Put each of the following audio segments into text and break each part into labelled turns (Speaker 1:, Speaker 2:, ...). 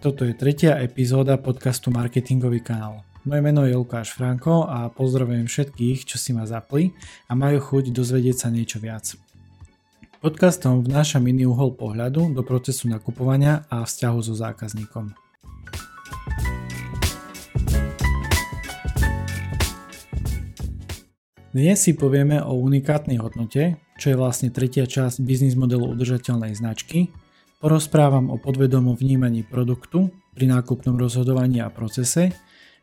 Speaker 1: Toto je tretia epizóda podcastu Marketingový kanál. Moje meno je Lukáš Franko a pozdravujem všetkých, čo si ma zapli a majú chuť dozvedieť sa niečo viac. Podcastom vnášam iný uhol pohľadu do procesu nakupovania a vzťahu so zákazníkom. Dnes si povieme o unikátnej hodnote, čo je vlastne tretia časť biznis modelu udržateľnej značky Porozprávam o podvedomom vnímaní produktu pri nákupnom rozhodovaní a procese,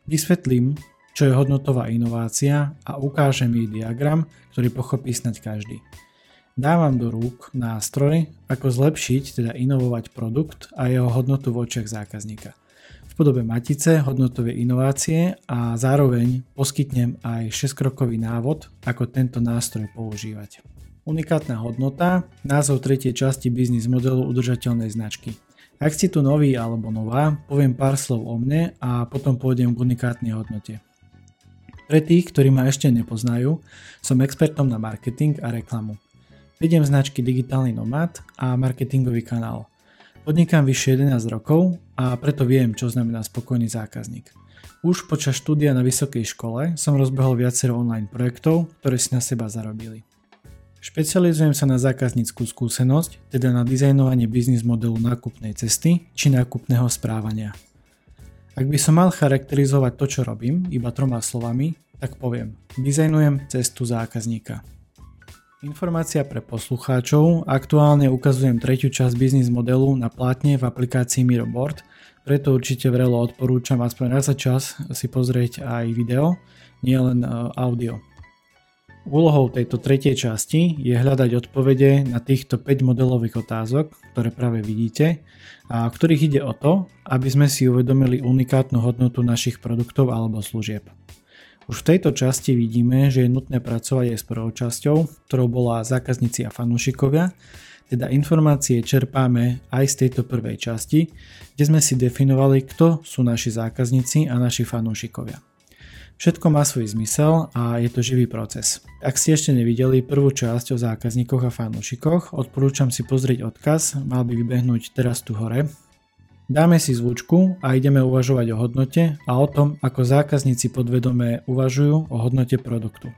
Speaker 1: vysvetlím, čo je hodnotová inovácia a ukážem jej diagram, ktorý pochopí snať každý. Dávam do rúk nástroj, ako zlepšiť, teda inovovať produkt a jeho hodnotu v očiach zákazníka. V podobe matice hodnotové inovácie a zároveň poskytnem aj 6-krokový návod, ako tento nástroj používať. Unikátna hodnota, názov tretej časti biznis modelu udržateľnej značky. Ak ste tu nový alebo nová, poviem pár slov o mne a potom pôjdem k unikátnej hodnote. Pre tých, ktorí ma ešte nepoznajú, som expertom na marketing a reklamu. Vediem značky Digitálny nomad a marketingový kanál. Podnikám vyše 11 rokov a preto viem, čo znamená spokojný zákazník. Už počas štúdia na vysokej škole som rozbehol viacero online projektov, ktoré si na seba zarobili. Špecializujem sa na zákazníckú skúsenosť, teda na dizajnovanie biznis modelu nákupnej cesty či nákupného správania. Ak by som mal charakterizovať to, čo robím, iba troma slovami, tak poviem, dizajnujem cestu zákazníka. Informácia pre poslucháčov, aktuálne ukazujem tretiu časť biznis modelu na plátne v aplikácii Miroboard, preto určite vrelo odporúčam aspoň raz za čas si pozrieť aj video, nielen e, audio. Úlohou tejto tretej časti je hľadať odpovede na týchto 5 modelových otázok, ktoré práve vidíte, a ktorých ide o to, aby sme si uvedomili unikátnu hodnotu našich produktov alebo služieb. Už v tejto časti vidíme, že je nutné pracovať aj s prvou časťou, ktorou bola zákazníci a fanúšikovia, teda informácie čerpáme aj z tejto prvej časti, kde sme si definovali, kto sú naši zákazníci a naši fanúšikovia. Všetko má svoj zmysel a je to živý proces. Ak ste ešte nevideli prvú časť o zákazníkoch a fanúšikoch, odporúčam si pozrieť odkaz, mal by vybehnúť teraz tu hore. Dáme si zvučku a ideme uvažovať o hodnote a o tom, ako zákazníci podvedome uvažujú o hodnote produktu.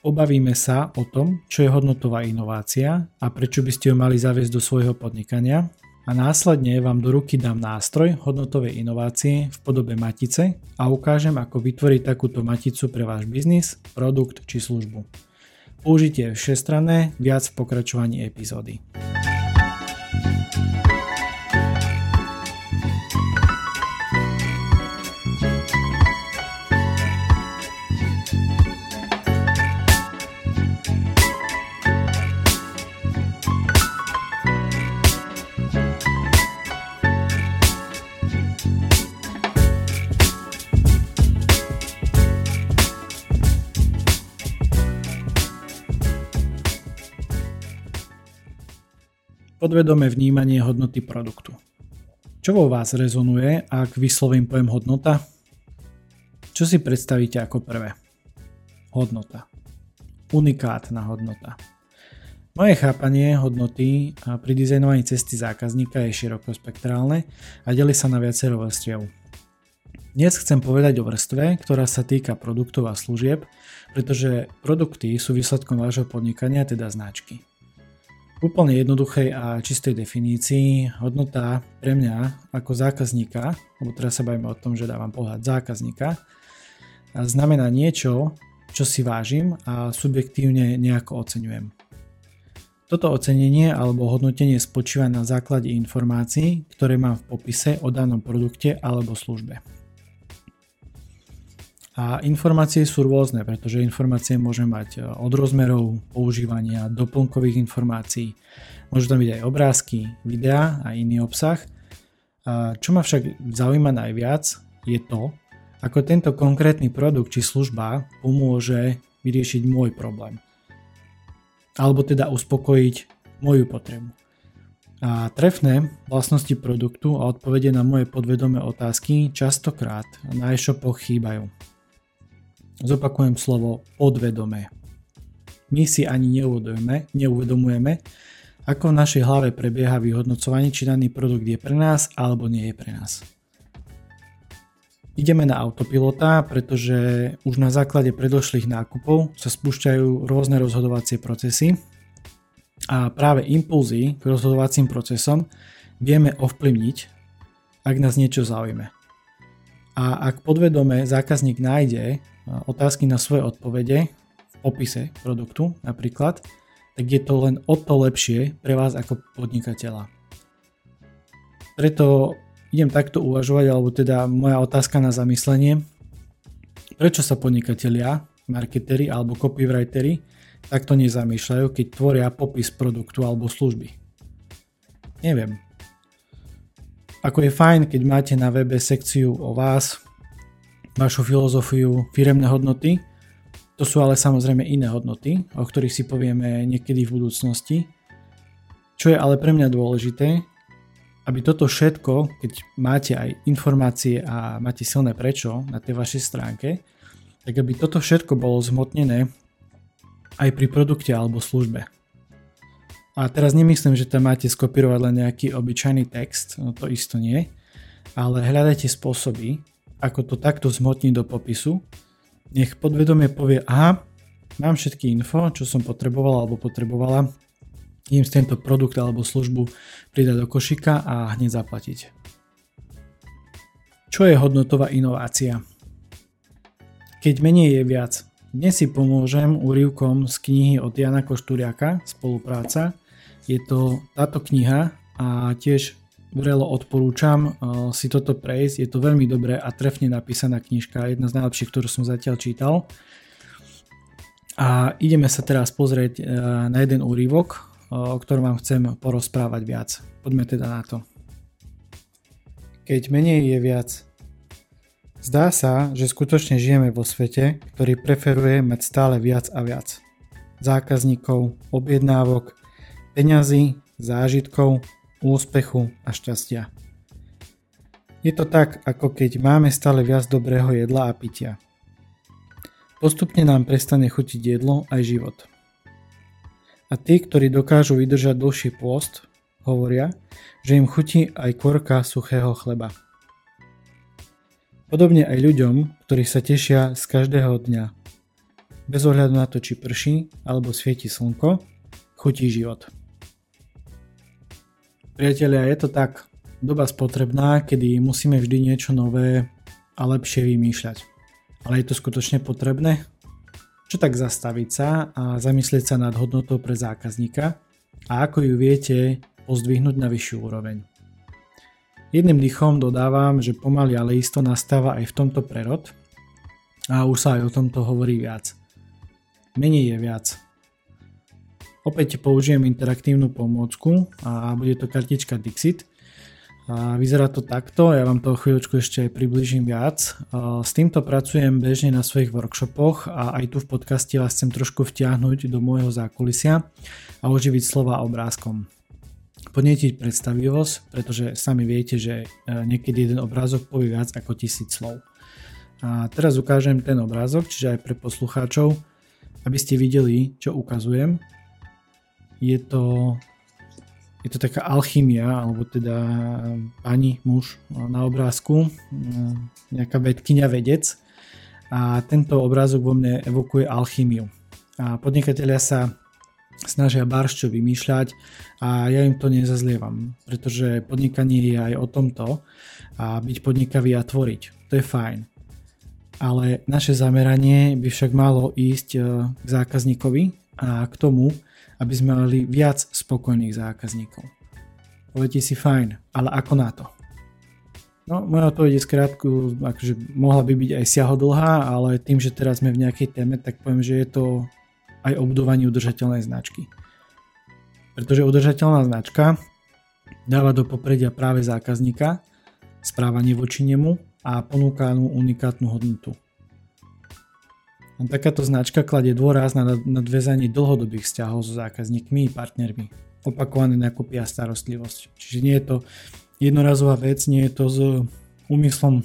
Speaker 1: Obavíme sa o tom, čo je hodnotová inovácia a prečo by ste ju mali zaviesť do svojho podnikania a následne vám do ruky dám nástroj hodnotovej inovácie v podobe matice a ukážem, ako vytvoriť takúto maticu pre váš biznis, produkt či službu. Použitie je všestranné, viac v pokračovaní epizódy. Podvedomé vnímanie hodnoty produktu. Čo vo vás rezonuje, ak vyslovím pojem hodnota? Čo si predstavíte ako prvé? Hodnota. Unikátna hodnota. Moje chápanie hodnoty pri dizajnovaní cesty zákazníka je širokospektrálne a delí sa na viacero vrstiev. Dnes chcem povedať o vrstve, ktorá sa týka produktov a služieb, pretože produkty sú výsledkom vášho podnikania, teda značky úplne jednoduchej a čistej definícii hodnota pre mňa ako zákazníka, lebo teraz sa bavíme o tom, že dávam pohľad zákazníka, znamená niečo, čo si vážim a subjektívne nejako oceňujem. Toto ocenenie alebo hodnotenie spočíva na základe informácií, ktoré mám v popise o danom produkte alebo službe. A informácie sú rôzne, pretože informácie môžem mať e, od rozmerov používania, doplnkových informácií, môžu tam byť aj obrázky, videá a iný obsah. A čo ma však zaujíma najviac je to, ako tento konkrétny produkt či služba pomôže vyriešiť môj problém. Alebo teda uspokojiť moju potrebu. A trefné vlastnosti produktu a odpovede na moje podvedomé otázky častokrát na e-shopoch chýbajú. Zopakujem slovo podvedome. My si ani neuvedomujeme, neuvedomujeme, ako v našej hlave prebieha vyhodnocovanie, či daný produkt je pre nás alebo nie je pre nás. ideme na autopilota, pretože už na základe predošlých nákupov sa spúšťajú rôzne rozhodovacie procesy a práve impulzy k rozhodovacím procesom vieme ovplyvniť, ak nás niečo zaujme. A ak podvedome zákazník nájde otázky na svoje odpovede v popise produktu napríklad, tak je to len o to lepšie pre vás ako podnikateľa. Preto idem takto uvažovať, alebo teda moja otázka na zamyslenie, prečo sa podnikatelia, marketeri alebo copywriteri takto nezamýšľajú, keď tvoria popis produktu alebo služby. Neviem. Ako je fajn, keď máte na webe sekciu o vás, vašu filozofiu, firemné hodnoty, to sú ale samozrejme iné hodnoty, o ktorých si povieme niekedy v budúcnosti. Čo je ale pre mňa dôležité, aby toto všetko, keď máte aj informácie a máte silné prečo na tej vašej stránke, tak aby toto všetko bolo zhmotnené aj pri produkte alebo službe. A teraz nemyslím, že tam máte skopírovať len nejaký obyčajný text, no to isto nie, ale hľadajte spôsoby, ako to takto zhmotniť do popisu. Nech podvedomie povie, aha, mám všetky info, čo som potreboval alebo potrebovala, im tento produkt alebo službu pridať do košika a hneď zaplatiť. Čo je hodnotová inovácia? Keď menej je viac. Dnes si pomôžem úrivkom z knihy od Jana Košturiaka Spolupráca. Je to táto kniha a tiež vrelo odporúčam uh, si toto prejsť. Je to veľmi dobré a trefne napísaná knižka, jedna z najlepších, ktorú som zatiaľ čítal. A ideme sa teraz pozrieť uh, na jeden úrivok, o ktorom vám chcem porozprávať viac. Poďme teda na to. Keď menej je viac. Zdá sa, že skutočne žijeme vo svete, ktorý preferuje mať stále viac a viac. Zákazníkov, objednávok, peňazí, zážitkov, úspechu a šťastia. Je to tak, ako keď máme stále viac dobrého jedla a pitia. Postupne nám prestane chutiť jedlo aj život. A tí, ktorí dokážu vydržať dlhší pôst, hovoria, že im chutí aj korka suchého chleba. Podobne aj ľuďom, ktorí sa tešia z každého dňa. Bez ohľadu na to, či prší alebo svieti slnko, chutí život. Priatelia, je to tak doba spotrebná, kedy musíme vždy niečo nové a lepšie vymýšľať. Ale je to skutočne potrebné? Čo tak zastaviť sa a zamyslieť sa nad hodnotou pre zákazníka a ako ju viete pozdvihnúť na vyššiu úroveň. Jedným dýchom dodávam, že pomaly ale isto nastáva aj v tomto prerod a už sa aj o tomto hovorí viac. Menej je viac. Opäť použijem interaktívnu pomôcku a bude to kartička Dixit, a vyzerá to takto, ja vám to chvíľočku ešte približím viac. S týmto pracujem bežne na svojich workshopoch a aj tu v podcaste vás chcem trošku vtiahnuť do môjho zákulisia a oživiť slova obrázkom. Podnetiť predstavivosť, pretože sami viete, že e, niekedy jeden obrázok povie viac ako tisíc slov. A teraz ukážem ten obrázok, čiže aj pre poslucháčov, aby ste videli, čo ukazujem. Je to je to taká alchymia, alebo teda pani, muž na obrázku, nejaká vedkynia vedec a tento obrázok vo mne evokuje alchymiu. A podnikatelia sa snažia barščo vymýšľať a ja im to nezazlievam, pretože podnikanie je aj o tomto a byť podnikavý a tvoriť. To je fajn. Ale naše zameranie by však malo ísť e, k zákazníkovi a k tomu, aby sme mali viac spokojných zákazníkov. Poviete si fajn, ale ako na to? No, moja odpoveď je skrátku, akože mohla by byť aj siahodlhá, ale tým, že teraz sme v nejakej téme, tak poviem, že je to aj obdovanie udržateľnej značky. Pretože udržateľná značka dáva do popredia práve zákazníka, správanie voči nemu a ponúka mu unikátnu hodnotu. Takáto značka kladie dôraz na nadväzanie dlhodobých vzťahov so zákazníkmi i partnermi. Opakované nákupy a starostlivosť. Čiže nie je to jednorazová vec, nie je to s úmyslom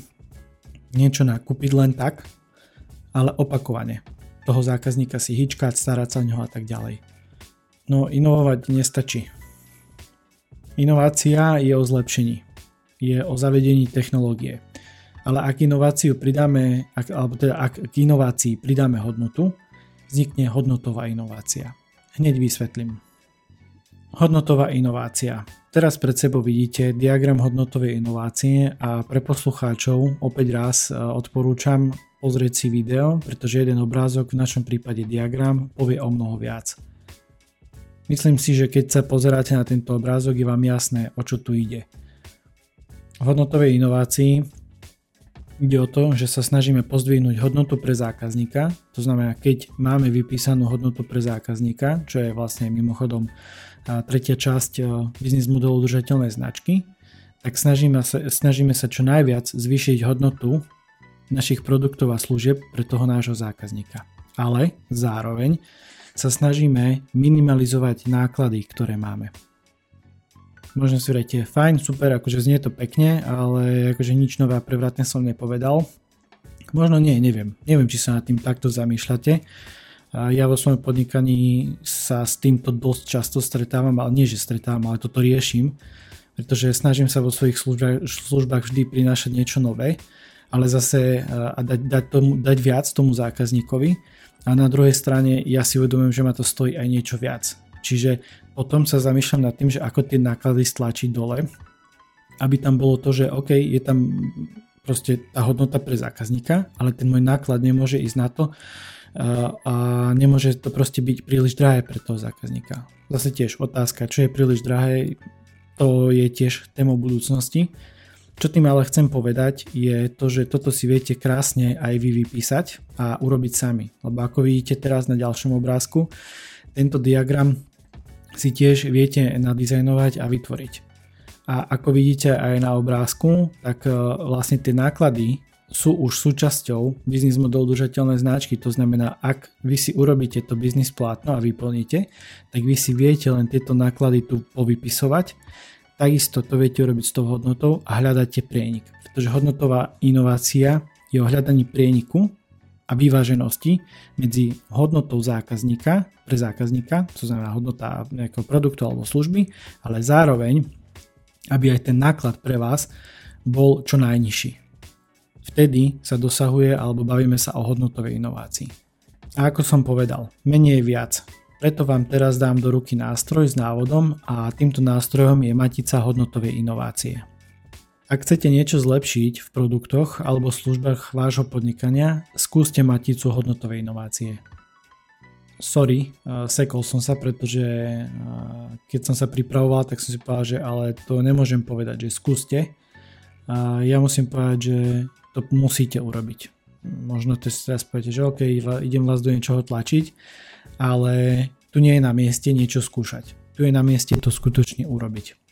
Speaker 1: niečo nakúpiť len tak, ale opakovane. Toho zákazníka si hyčkať, starať sa o neho a tak ďalej. No inovovať nestačí. Inovácia je o zlepšení. Je o zavedení technológie. Ale ak inováciu pridáme, ak, alebo teda ak k inovácii pridáme hodnotu, vznikne hodnotová inovácia. Hneď vysvetlím. Hodnotová inovácia. Teraz pred sebou vidíte diagram hodnotovej inovácie a pre poslucháčov opäť raz e, odporúčam pozrieť si video, pretože jeden obrázok, v našom prípade diagram, povie o mnoho viac. Myslím si, že keď sa pozeráte na tento obrázok, je vám jasné, o čo tu ide. V hodnotovej inovácii ide o to, že sa snažíme pozdvihnúť hodnotu pre zákazníka, to znamená, keď máme vypísanú hodnotu pre zákazníka, čo je vlastne mimochodom tretia časť e, biznis modelu udržateľnej značky, tak snažíme sa, snažíme sa čo najviac zvýšiť hodnotu našich produktov a služieb pre toho nášho zákazníka. Ale zároveň sa snažíme minimalizovať náklady, ktoré máme. Možno si viete, fajn, super, akože znie to pekne, ale akože nič nové a prevratné som nepovedal. Možno nie, neviem. Neviem, či sa nad tým takto zamýšľate ja vo svojom podnikaní sa s týmto dosť často stretávam, ale nie, že stretávam, ale toto riešim, pretože snažím sa vo svojich službách, službách vždy prinášať niečo nové, ale zase a dať, dať, tomu, dať viac tomu zákazníkovi a na druhej strane ja si uvedomujem, že ma to stojí aj niečo viac. Čiže potom sa zamýšľam nad tým, že ako tie náklady stlačiť dole, aby tam bolo to, že OK, je tam proste tá hodnota pre zákazníka, ale ten môj náklad nemôže ísť na to, a nemôže to proste byť príliš drahé pre toho zákazníka. Zase tiež otázka, čo je príliš drahé, to je tiež témou budúcnosti. Čo tým ale chcem povedať je to, že toto si viete krásne aj vy vypísať a urobiť sami. Lebo ako vidíte teraz na ďalšom obrázku, tento diagram si tiež viete nadizajnovať a vytvoriť. A ako vidíte aj na obrázku, tak e, vlastne tie náklady sú už súčasťou biznis modelu udržateľnej značky. To znamená, ak vy si urobíte to biznis plátno a vyplníte, tak vy si viete len tieto náklady tu povypisovať. Takisto to viete urobiť s tou hodnotou a hľadáte prienik. Pretože hodnotová inovácia je o hľadaní prieniku a vyváženosti medzi hodnotou zákazníka pre zákazníka, to znamená hodnota nejakého produktu alebo služby, ale zároveň, aby aj ten náklad pre vás bol čo najnižší. Vtedy sa dosahuje alebo bavíme sa o hodnotovej inovácii. A ako som povedal, menej je viac. Preto vám teraz dám do ruky nástroj s návodom a týmto nástrojom je matica hodnotovej inovácie. Ak chcete niečo zlepšiť v produktoch alebo službách vášho podnikania, skúste maticu hodnotovej inovácie. Sorry, uh, sekol som sa, pretože uh, keď som sa pripravoval, tak som si povedal, že ale to nemôžem povedať, že skúste. Ja musím povedať, že to musíte urobiť. Možno to si teraz poviete, že OK, idem vás do niečoho tlačiť, ale tu nie je na mieste niečo skúšať. Tu je na mieste to skutočne urobiť.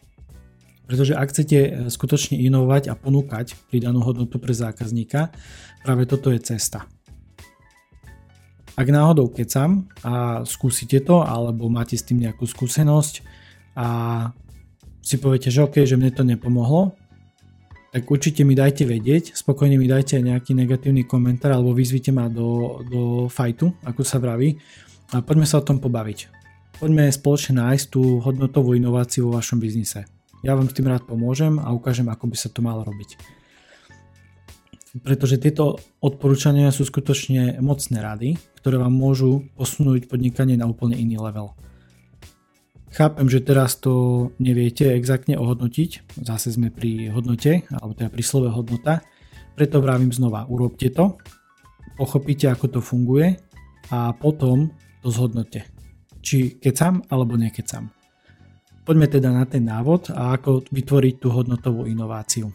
Speaker 1: Pretože ak chcete e, skutočne inovovať a ponúkať pridanú hodnotu pre zákazníka, práve toto je cesta. Ak náhodou kecam a skúsite to, alebo máte s tým nejakú skúsenosť a si poviete, že OK, že mne to nepomohlo, tak určite mi dajte vedieť, spokojne mi dajte aj nejaký negatívny komentár alebo vyzvite ma do, do fajtu, ako sa vraví a poďme sa o tom pobaviť. Poďme spoločne nájsť tú hodnotovú inováciu vo vašom biznise. Ja vám s tým rád pomôžem a ukážem, ako by sa to malo robiť. Pretože tieto odporúčania sú skutočne mocné rady, ktoré vám môžu posunúť podnikanie na úplne iný level. Chápem, že teraz to neviete exaktne ohodnotiť, zase sme pri hodnote, alebo teda pri slove hodnota, preto vravím znova, urobte to, pochopíte ako to funguje a potom to zhodnote. Či kecam alebo nekecam. Poďme teda na ten návod a ako vytvoriť tú hodnotovú inováciu.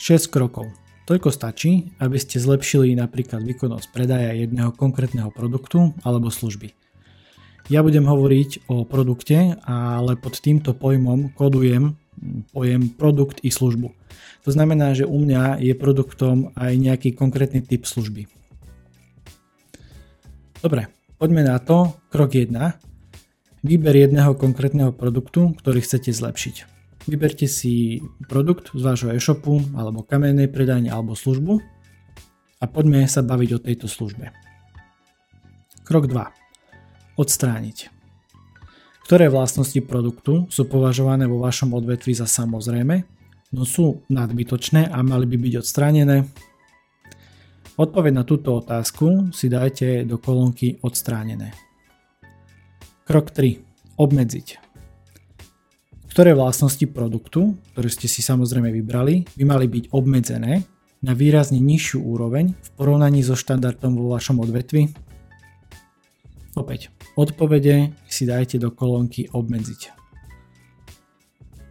Speaker 1: 6 krokov. Toľko stačí, aby ste zlepšili napríklad výkonnosť predaja jedného konkrétneho produktu alebo služby. Ja budem hovoriť o produkte, ale pod týmto pojmom kodujem pojem produkt i službu. To znamená, že u mňa je produktom aj nejaký konkrétny typ služby. Dobre, poďme na to. Krok 1. Výber jedného konkrétneho produktu, ktorý chcete zlepšiť. Vyberte si produkt z vášho e-shopu alebo kamennej predajne alebo službu a poďme sa baviť o tejto službe. Krok 2 Odstrániť. Ktoré vlastnosti produktu sú považované vo vašom odvetví za samozrejme no sú nadbytočné a mali by byť odstránené? Odpoveď na túto otázku si dajte do kolónky odstránené. Krok 3. Obmedziť. Ktoré vlastnosti produktu, ktoré ste si samozrejme vybrali, by mali byť obmedzené na výrazne nižšiu úroveň v porovnaní so štandardom vo vašom odvetvi? Opäť, odpovede si dajte do kolónky obmedziť.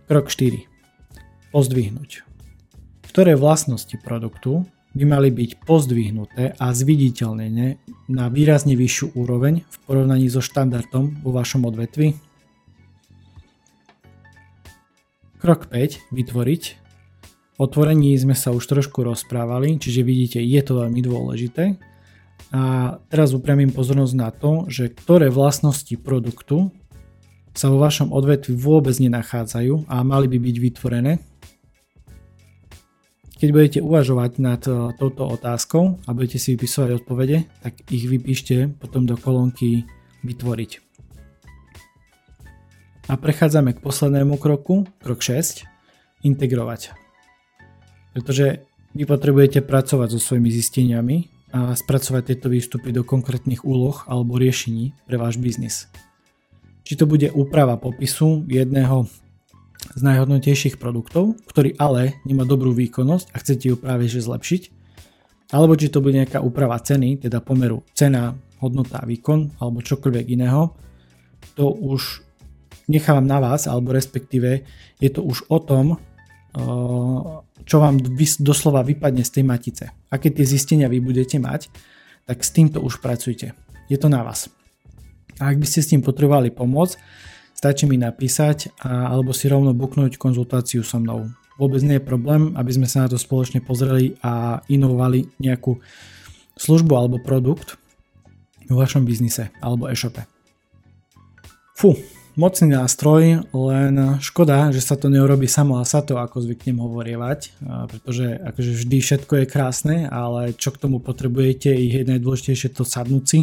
Speaker 1: Krok 4. Pozdvihnúť. Ktoré vlastnosti produktu by mali byť pozdvihnuté a zviditeľnené na výrazne vyššiu úroveň v porovnaní so štandardom vo vašom odvetvi? Krok 5. Vytvoriť. O sme sa už trošku rozprávali, čiže vidíte, je to veľmi dôležité. A teraz upriamím pozornosť na to, že ktoré vlastnosti produktu sa vo vašom odvetvi vôbec nenachádzajú a mali by byť vytvorené keď budete uvažovať nad e, touto otázkou a budete si vypisovať odpovede, tak ich vypíšte potom do kolónky vytvoriť. A prechádzame k poslednému kroku, krok 6, integrovať. Pretože vy potrebujete pracovať so svojimi zisteniami a spracovať tieto výstupy do konkrétnych úloh alebo riešení pre váš biznis. Či to bude úprava popisu jedného z najhodnotejších produktov, ktorý ale nemá dobrú výkonnosť a chcete ju práve že zlepšiť, alebo či to bude nejaká úprava ceny, teda pomeru cena, hodnota výkon, alebo čokoľvek iného, to už nechávam na vás, alebo respektíve je to už o tom, čo vám doslova vypadne z tej matice. Aké tie zistenia vy budete mať, tak s týmto už pracujte. Je to na vás. A ak by ste s tým potrebovali pomôcť, Stačí mi napísať a, alebo si rovno buknúť konzultáciu so mnou. Vôbec nie je problém, aby sme sa na to spoločne pozreli a inovovali nejakú službu alebo produkt vo vašom biznise alebo e-shope. Fú, mocný nástroj, len škoda, že sa to neurobi samo a sa to, ako zvyknem hovorievať, pretože akože vždy všetko je krásne, ale čo k tomu potrebujete, je najdôležitejšie to sadnúť si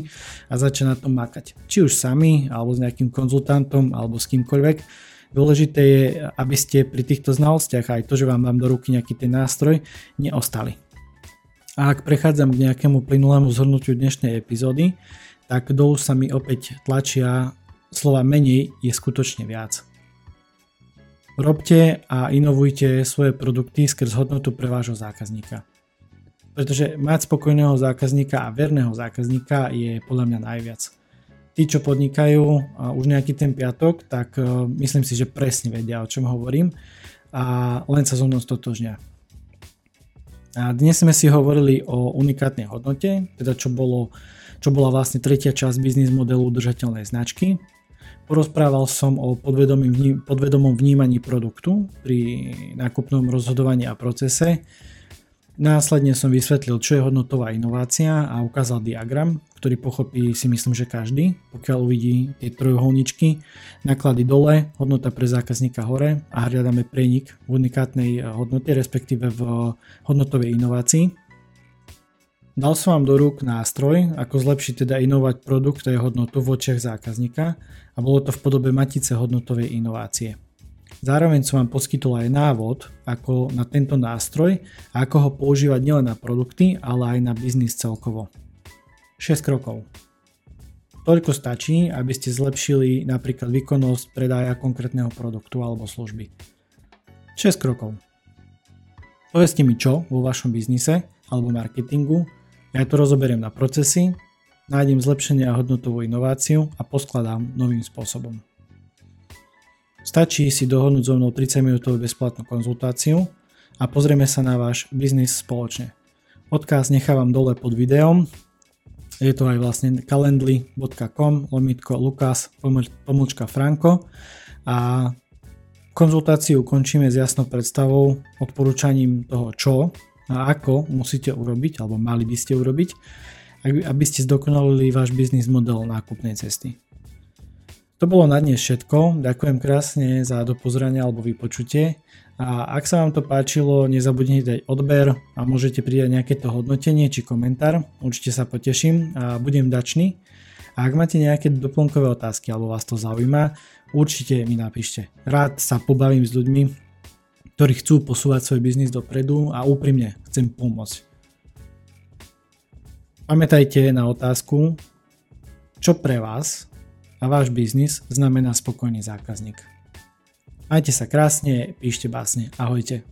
Speaker 1: a začať na tom makať. Či už sami, alebo s nejakým konzultantom, alebo s kýmkoľvek. Dôležité je, aby ste pri týchto znalostiach aj to, že vám dám do ruky nejaký ten nástroj, neostali. A ak prechádzam k nejakému plynulému zhrnutiu dnešnej epizódy, tak dolu sa mi opäť tlačia slova menej je skutočne viac. Robte a inovujte svoje produkty skrz hodnotu pre vášho zákazníka. Pretože mať spokojného zákazníka a verného zákazníka je podľa mňa najviac. Tí, čo podnikajú už nejaký ten piatok, tak e, myslím si, že presne vedia, o čom hovorím a len sa so mnou stotožňa. A dnes sme si hovorili o unikátnej hodnote, teda čo, bolo, čo bola vlastne tretia časť biznis modelu udržateľnej značky Porozprával som o podvedomom vnímaní produktu pri nákupnom rozhodovaní a procese. Následne som vysvetlil, čo je hodnotová inovácia a ukázal diagram, ktorý pochopí si myslím, že každý, pokiaľ uvidí tie trojuholničky, náklady dole, hodnota pre zákazníka hore a hľadáme prenik v unikátnej hodnote, respektíve v hodnotovej inovácii. Dal som vám do rúk nástroj, ako zlepšiť teda inovať produkt a hodnotu v očiach zákazníka a bolo to v podobe matice hodnotovej inovácie. Zároveň som vám poskytol aj návod, ako na tento nástroj a ako ho používať nielen na produkty, ale aj na biznis celkovo. 6 krokov. Toľko stačí, aby ste zlepšili napríklad výkonnosť predaja konkrétneho produktu alebo služby. 6 krokov. Povedzte mi čo vo vašom biznise alebo marketingu ja to rozoberiem na procesy, nájdem zlepšenie a hodnotovú inováciu a poskladám novým spôsobom. Stačí si dohodnúť so mnou 30 minútovú bezplatnú konzultáciu a pozrieme sa na váš biznis spoločne. Odkaz nechávam dole pod videom, je to aj vlastne calendly.com lomitko lukas pomlčka franko a konzultáciu končíme s jasnou predstavou, odporúčaním toho čo a ako musíte urobiť, alebo mali by ste urobiť, aby ste zdokonalili váš biznis model nákupnej cesty. To bolo na dnes všetko, ďakujem krásne za dopozranie alebo vypočutie a ak sa vám to páčilo, nezabudnite dať odber a môžete pridať nejaké to hodnotenie či komentár, určite sa poteším a budem dačný. A ak máte nejaké doplnkové otázky alebo vás to zaujíma, určite mi napíšte. Rád sa pobavím s ľuďmi, ktorí chcú posúvať svoj biznis dopredu a úprimne chcem pomôcť. Pamätajte na otázku, čo pre vás a váš biznis znamená spokojný zákazník. Majte sa krásne, píšte básne. Ahojte.